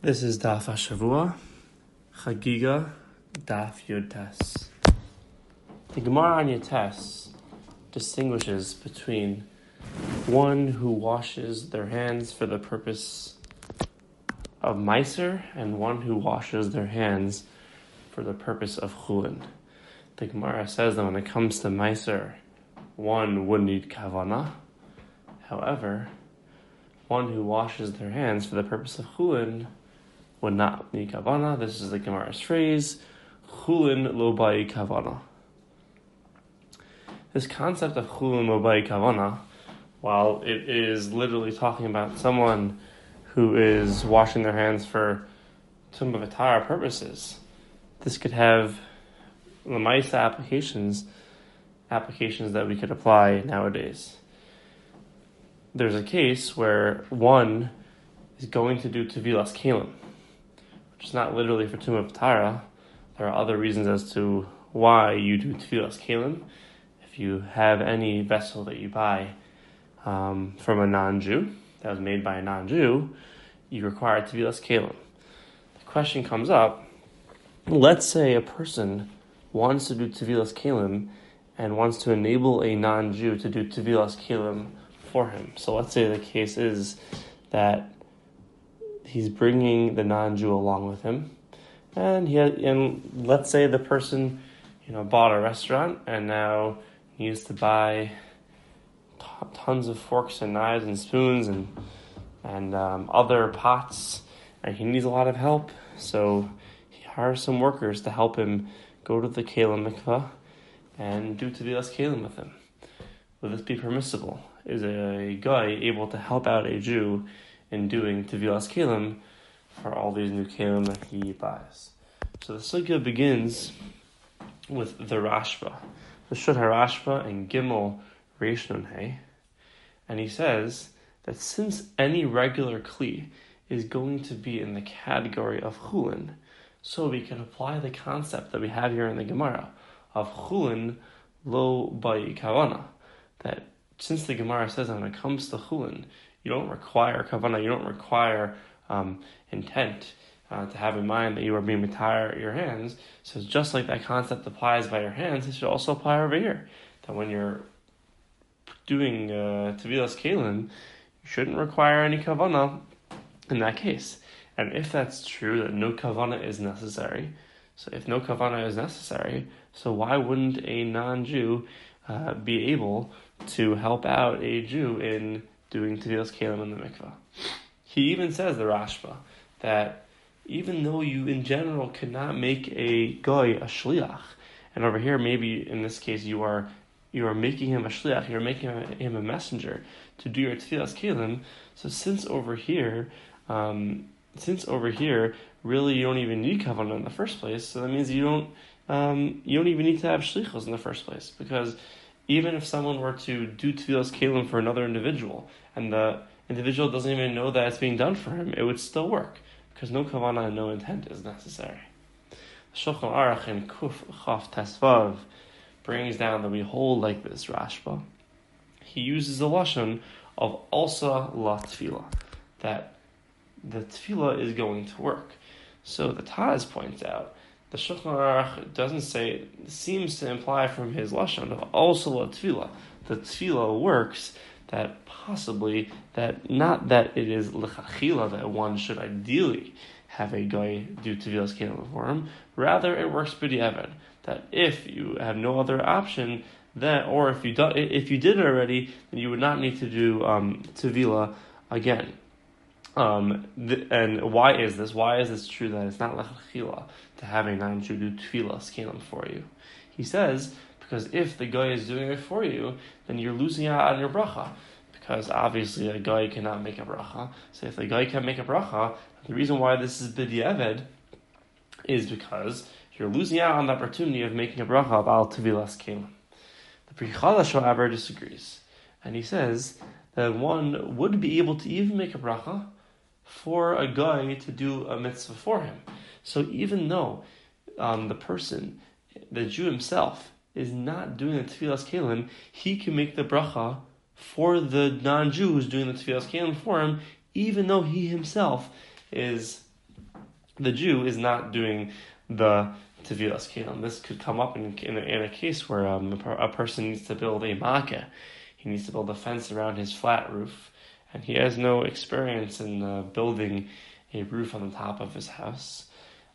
This is Daf Hashavua, Chagiga, Daf Yud Tes. The Gemara on Yates distinguishes between one who washes their hands for the purpose of Meiser and one who washes their hands for the purpose of Chulin. The Gemara says that when it comes to Meiser, one would need Kavana. However, one who washes their hands for the purpose of Chulin would not need kavana. This is the Gemara's phrase, chulin lo bai kavana. This concept of chulin lo bai kavana, while it is literally talking about someone who is washing their hands for tumah v'tahara purposes, this could have lemaisa applications, applications that we could apply nowadays. There's a case where one is going to do tevilas kalim is not literally for Tumah Tara. There are other reasons as to why you do Tevilas Kalim. If you have any vessel that you buy um, from a non-Jew, that was made by a non-Jew, you require Tevilas Kalim. The question comes up, let's say a person wants to do Tevilas Kalim and wants to enable a non-Jew to do Tevilas Kalim for him. So let's say the case is that he's bringing the non-Jew along with him, and he had, and let's say the person, you know, bought a restaurant and now needs to buy t- tons of forks and knives and spoons and and um, other pots, and he needs a lot of help. So he hires some workers to help him go to the Kalim mikvah and do Tevilas Kalim with him. Will this be permissible? Is a guy able to help out a Jew in doing Tevilas Kalim for all these new Kalim that he buys. So the Sugya begins with the Rashba, the Shud HaRashba and Gimel Reish Nun Hey, and he says that since any regular Kli is going to be in the category of Chulin, so we can apply the concept that we have here in the Gemara of Chulin lo bai kavana, that since the Gemara says that when it comes to Chulin, you don't require kavana, you don't require um, intent uh, to have in mind that you are being retire your hands. So just like that concept applies by your hands, it should also apply over here. That when you're doing uh, Tevilas Kalim, you shouldn't require any kavana in that case. And if that's true, that no kavana is necessary, so if no kavana is necessary, so why wouldn't a non-Jew uh, be able to help out a Jew in doing Tevilas Kalim in the mikvah. He even says, the Rashba, that even though you in general cannot make a guy a shliach, and over here maybe in this case you are you are making him a shliach, you're making him a messenger to do your Tevilas Kalim. So since over here, um, since over here, really you don't even need kavanah in the first place. So that means you don't um, you don't even need to have shlichos in the first place because even if someone were to do Tevilas Kalim for another individual, and the individual doesn't even know that it's being done for him, it would still work, because no kavana and no intent is necessary. Shulchan Aruch in Kuf Chaf Tesvav brings down that we hold like this Rashba. He uses the lashon of also la tevila, that the tevila is going to work. So the Taz points out the Shulchan Aruch doesn't say, seems to imply from his lashon of also a tevila. The tevila works that possibly that not that it is lechachila that one should ideally have a guy do tevilas kalim for him. Rather, it works b'diavad that if you have no other option, then or if you do, if you did it already, then you would not need to do um, tevila again. Um, th- and why is this? Why is this true that it's not lechachila to have a non-Jew do tevilas kalim for you? He says because if the guy is doing it for you, then you're losing out on your bracha. Because obviously a guy cannot make a bracha. So if the guy can't make a bracha, the reason why this is b'diavad is because you're losing out on the opportunity of making a bracha of al tevilas kalim. The Pri Chadash, however, disagrees, and he says that one would be able to even make a bracha for a guy to do a mitzvah for him. So even though um, the person, the Jew himself, is not doing the tevilas kalim, he can make the bracha for the non-Jew who's doing the tevilas kalim for him, even though he himself is the Jew is not doing the tevilas kelim. This could come up in, in, a, in a case where um, a, a, person needs to build a maakeh. He needs to build a fence around his flat roof, and he has no experience in uh, building a roof on the top of his house.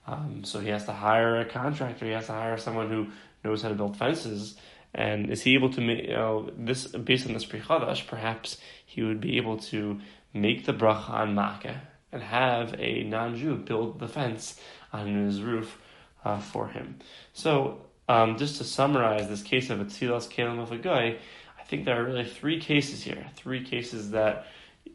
Um, so he has to hire a contractor. He has to hire someone who knows how to build fences. And is he able to make, you know, this, based on this Pri Chadash, perhaps he would be able to make the bracha on Maakeh and have a non-Jew build the fence on his roof uh, for him. So, um, just to summarize this case of a tevilas kelim of a guy, I think there are really three cases here, three cases that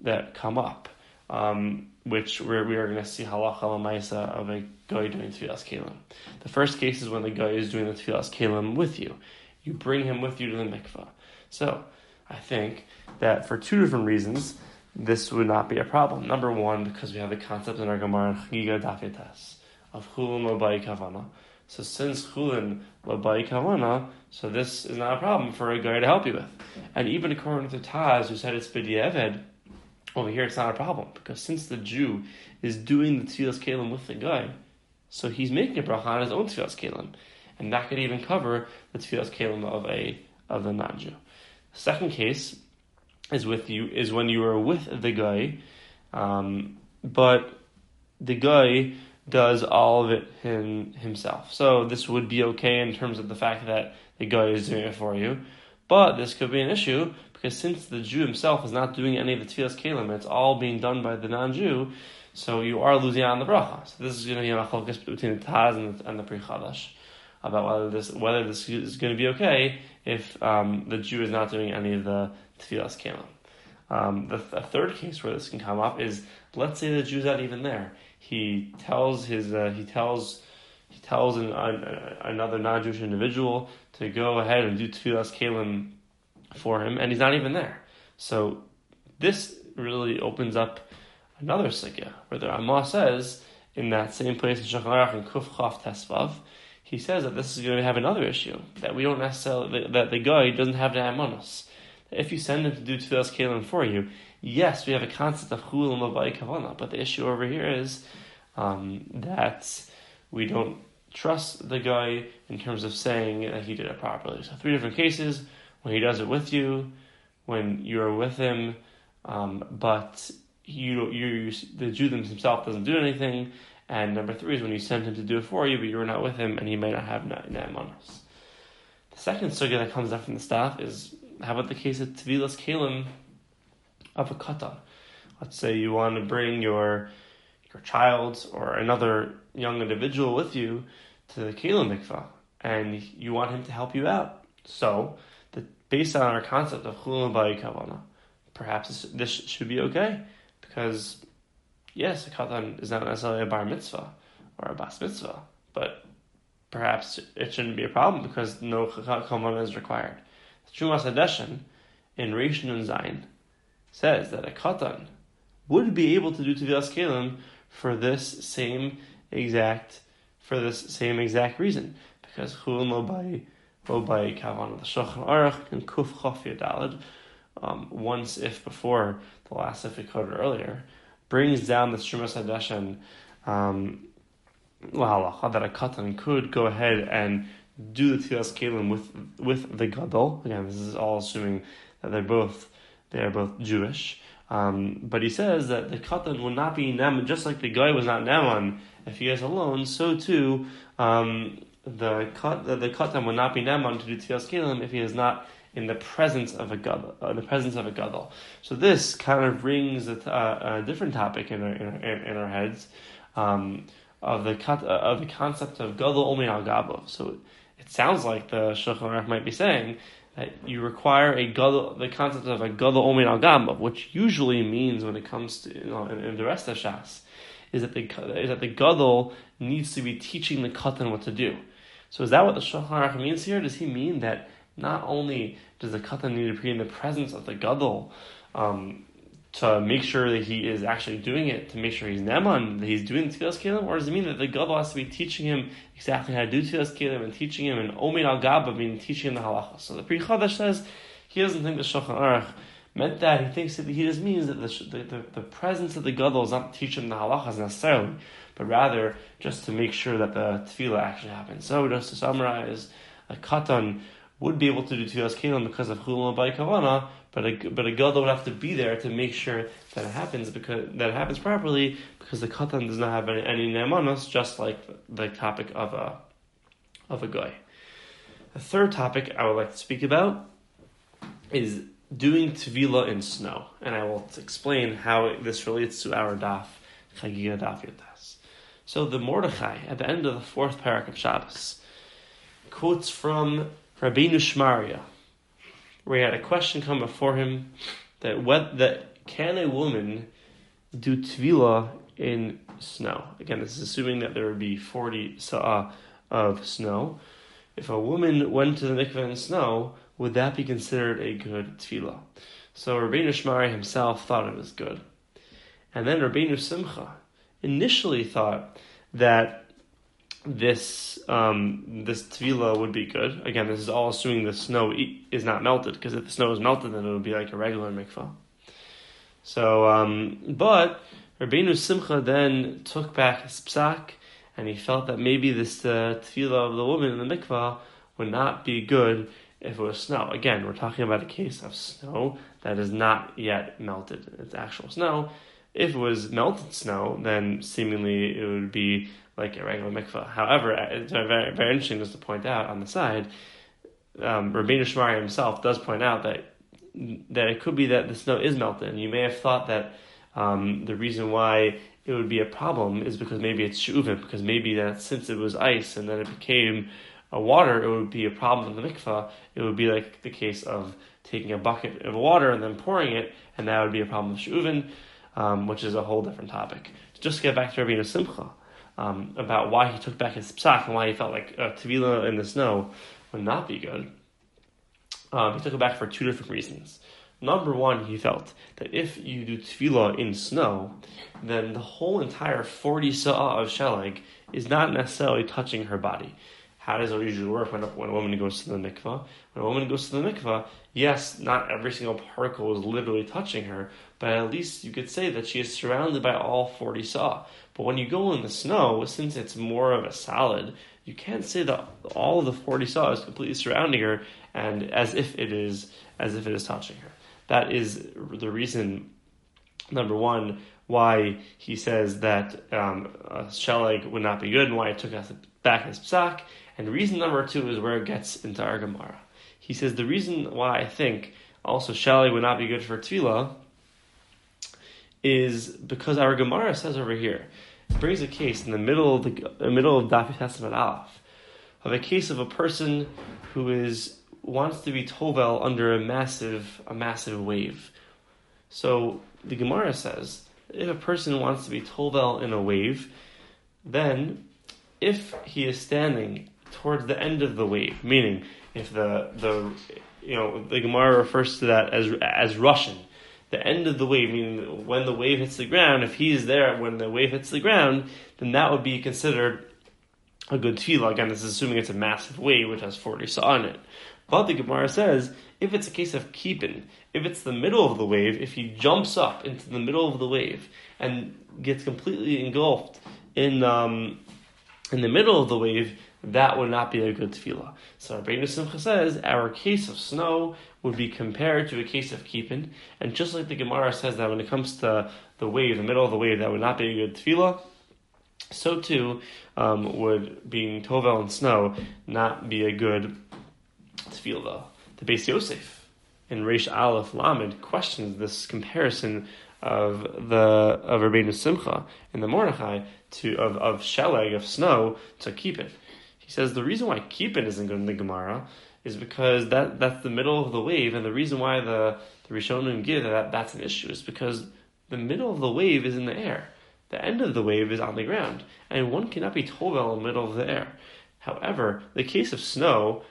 that come up, um, which where we are going to see halacha lamaisa of a guy doing tevilas kelim. The first case is when the guy is doing the tevilas kelim with you. You bring him with you to the mikvah. So, I think that for two different reasons, this would not be a problem. Number one, because we have the concept in our Gemara Chiga Dafitas of Chulin Labai Kavana. So since Chulin Labai Kavana, so this is not a problem for a guy to help you with. And even according to Taz, who said it's B'di'eved, over here it's not a problem, because since the Jew is doing the Tevilas Kalim with the guy, so he's making a bracha on his own Tevilas Kalim. And that could even cover the Tevilas Kalim of a of the non-Jew. Second case is with you is when you are with the guy, um, but the guy does all of it him, himself. So this would be okay in terms of the fact that the guy is doing it for you, but this could be an issue because since the Jew himself is not doing any of the tevilas kalim, it's all being done by the non-Jew. So you are losing out on the bracha. So this is going to be a machlokes between the Taz and the, and the about whether this whether this is going to be okay if um, the Jew is not doing any of the tevilas kalim. Um, the, th- third case where this can come up is let's say the Jew's not even there. He tells his uh, he tells he tells an, an, another non-Jewish individual to go ahead and do tevilas kalim for him, and he's not even there. So this really opens up another sugya where the Ramah says in that same place in Shulchan in Kuf Tesvav, he says that this is going to have another issue that we don't necessarily that the guy doesn't have to have manos if you send him to do tevilas kalim for you, yes, we have a concept of chul and kavana, but the issue over here is um, that we don't trust the guy in terms of saying that he did it properly. So three different cases when he does it with you, when you're with him, um, but you, you the Jew himself doesn't do anything. And number three is when you send him to do it for you, but you're not with him, and he may not have na'amanos. The second sugya that comes up from the staff is how about the case of Tvilas Kalim of a katan? Let's say you want to bring your your child or another young individual with you to the Kalim mikvah, and you want him to help you out. So, based on our concept of chulam kavana, perhaps this, this, should be okay because yes, a katan is not necessarily a bar mitzvah or a bas mitzvah, but perhaps it shouldn't be a problem because no kavana is required. Terumas Hadeshen in Rishon and Zayin says that a katan would be able to do Tevilas Kalim for this same exact for this same exact reason because Chulin by by Kavan the Shulchan Aruch and Kuf Chof Yadalad um, once if before the last if we quoted earlier brings down the Terumas Hadeshen um, that a katan could go ahead and do the Tilas Kalim with with the Gadol. Again, this is all assuming that they're both they are both Jewish. Um, but he says that the Katan will not be Naman, just like the guy was not Naman if he is alone, so too um, the, the, the Katan will not be Naman to do Tilas Kalim if he is not in the presence of a gadol, uh, the presence of a gadol. So this kind of brings a, uh, a different topic in our in our, in our heads um, of the uh, of the concept of gadol only al gabov. So it sounds like the Shulchan Aruch might be saying that you require a gadol, the concept of a gadol omin al gamba, which usually means when it comes to you know, in, in the rest of Shas, is that the is that the gadol needs to be teaching the katan what to do. So is that what the Shulchan Aruch means here? Does he mean that not only does the katan need to be in the presence of the gadol, um, to make sure that he is actually doing it, to make sure he's neman, that he's doing tevilas kelim, or does it mean that the gadol has to be teaching him exactly how to do tevilas kelim and teaching him and omin al gaba, meaning teaching him the halacha? So the Pri Chadash says he doesn't think the Shulchan Aruch meant that he thinks that he just means that the, the, the presence of the gadol is not teach him the halachas necessarily, but rather just to make sure that the tevila actually happens. So, just to summarize, a katan would be able to do tevilas kelim because of chulun by kavana, but a but a gadol would have to be there to make sure that it happens because that it happens properly because the katan does not have any, any nemanos, just like the topic of a of a guy. The third topic I would like to speak about is doing tevila in snow, and I will explain how this relates to our daf chagiga daf yotas. So the Mordechai at the end of the fourth parak of Shabbos quotes from Rabbeinu Shmaria, where he had a question come before him that what that can a woman do tvila in snow? Again, this is assuming that there would be forty sa'ah of snow. If a woman went to the mikveh in snow, would that be considered a good tevila? So Rabbeinu Shmari himself thought it was good. And then Rabbeinu Simcha initially thought that this um, this tevila would be good. Again, this is all assuming the snow is not melted, because if the snow is melted, then it would be like a regular mikvah. So, um, but Rabbeinu Simcha then took back his psak, and he felt that maybe this uh, tevila of the woman in the mikvah would not be good if it was snow. Again, we're talking about a case of snow that is not yet melted. It's actual snow. If it was melted snow, then seemingly it would be like a regular mikvah. However, it's very, very interesting just to point out on the side, um, Rabbeinu Shmari himself does point out that that it could be that the snow is melted, and you may have thought that um, the reason why it would be a problem is because maybe it's shuvim, because maybe that since it was ice and then it became a water, it would be a problem in the mikvah. It would be like the case of taking a bucket of water and then pouring it, and that would be a problem with shuvin, um, which is a whole different topic. Just to get back to Rabbeinu Simcha, um, about why he took back his psak and why he felt like uh, tevila in the snow would not be good. Um, he took it back for two different reasons. Number one, he felt that if you do tevila in snow, then the whole entire 40 sa'ah of sheleg is not necessarily touching her body. How does it usually work when a, when a woman goes to the mikvah? When a woman goes to the mikvah, yes, not every single particle is literally touching her, but at least you could say that she is surrounded by all 40 saw. But when you go in the snow, since it's more of a solid, you can't say that all of the 40 saw is completely surrounding her and as if it is as if it is touching her. That is the reason number one why he says that um, would not be good and why it took us back his psak. And reason number two is where it gets into our Gemara. He says the reason why I think also sheleg would not be good for tevila is because our Gemara says over here brings a case in the middle of the, the middle of Daf Tes Amud Aleph of a case of a person who is wants to be tovel under a massive a massive wave. So the Gemara says if a person wants to be tovel in a wave, then if he is standing towards the end of the wave, meaning if the the you know the Gemara refers to that as as rushing the end of the wave, meaning when the wave hits the ground, if he is there when the wave hits the ground, then that would be considered a good tevila. Again, this is assuming it's a massive wave which has 40 saw in it. But the Gemara says, if it's a case of kippin, if it's the middle of the wave, if he jumps up into the middle of the wave and gets completely engulfed in um, in the middle of the wave, that would not be a good tevila. So Rabbeinu Simcha says our case of snow would be compared to a case of kippin, and just like the Gemara says that when it comes to the wave, the middle of the wave, that would not be a good tevila. So too um, would being tovel and snow not be a good tevila. The Beis Yosef in Reish Aleph Lamed questions this comparison of the of Rabbeinu Simcha in the Mordechai to of of sheleg of snow to keep it. He says the reason why keep isn't good in the Gemara is because that that's the middle of the wave, and the reason why the the Rishonim give that that's an issue is because the middle of the wave is in the air, the end of the wave is on the ground, and one cannot be tovel in the middle of the air. However, the case of snow,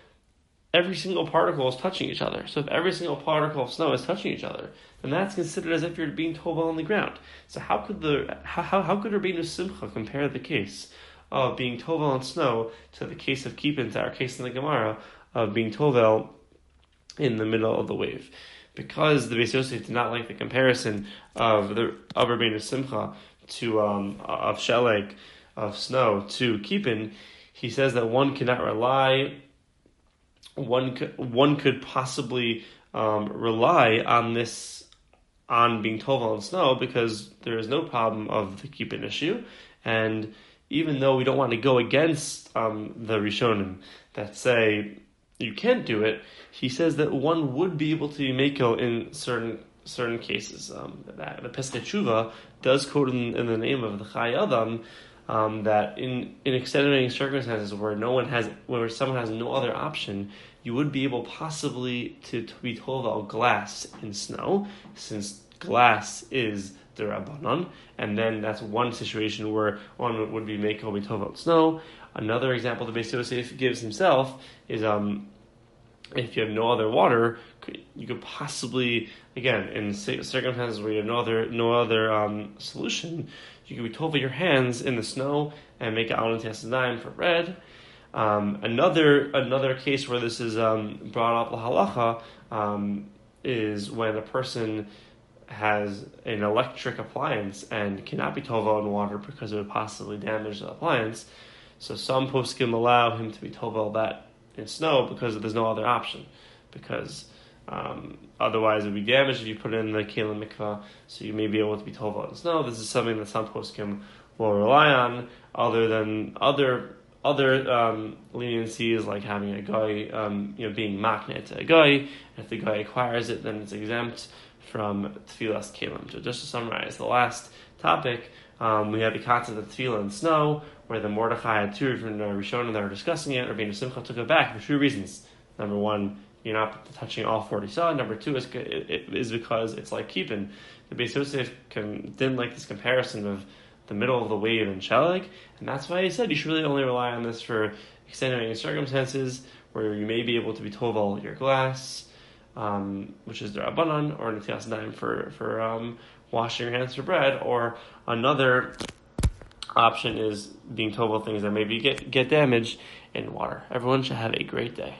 every single particle is touching each other. So if every single particle of snow is touching each other, then that's considered as if you're being tovel on the ground. So how could the how how, how could Rabbeinu Simcha compare the case of being tovel on snow to the case of kippin to our case in the Gemara of being tovel in the middle of the wave. because the Beis Yosef did not like the comparison of the of Rabbeinu Simcha to um, of Sheleg of snow to Kippin, he says that one cannot rely. One could, one could possibly um, rely on this on being tovel in snow because there is no problem of the Kippin issue, and even though we don't want to go against um, the Rishonim that say you can't do it, he says that one would be able to be mako in certain certain cases. Um, that the Pesach does quote in, in, the name of the Chai Adam um, that in in extenuating circumstances where no one has where someone has no other option, you would be able possibly to, to be told about glass in snow, since glass is the Rabbanon, and then that's one situation where one would be make told about snow. Another example the Beis Yosef gives himself is um, if you have no other water, you could possibly, again, in circumstances where you have no other no other um, solution, you could be told your hands in the snow and make it out into nine for bread. Um, another another case where this is um, brought up the halacha um, is when a person has an electric appliance and cannot be tovel in water because it would possibly damage the appliance. So some poskim allow him to be tovel that in snow because there's no other option. Because um, otherwise it would be damaged if you put it in the kelim mikvah. So you may be able to be tovel in snow. This is something that some poskim will rely on, other than other other um, leniencies like having a guy, um, you know, being magnet to a guy. If the guy acquires it, then it's exempt from tevilas kelim. So just to summarize, the last topic, um, we have the concept of tevila and snow, where the Mordechai had two different uh, Rishonim that were discussing it. Rabbeinu Simcha took it back for two reasons. Number one, you're not touching all 40 saw. Number two is, is because it's like kippin. The Beis Yosef didn't like this comparison of the middle of the wave and Sheleg, and that's why he said you should really only rely on this for extenuating circumstances where you may be able to be toval your glass, um, which is the Rabbanan, or Netias Daim for, for um, washing your hands for bread, or another option is being told about things that maybe get, get damaged in water. Everyone should have a great day.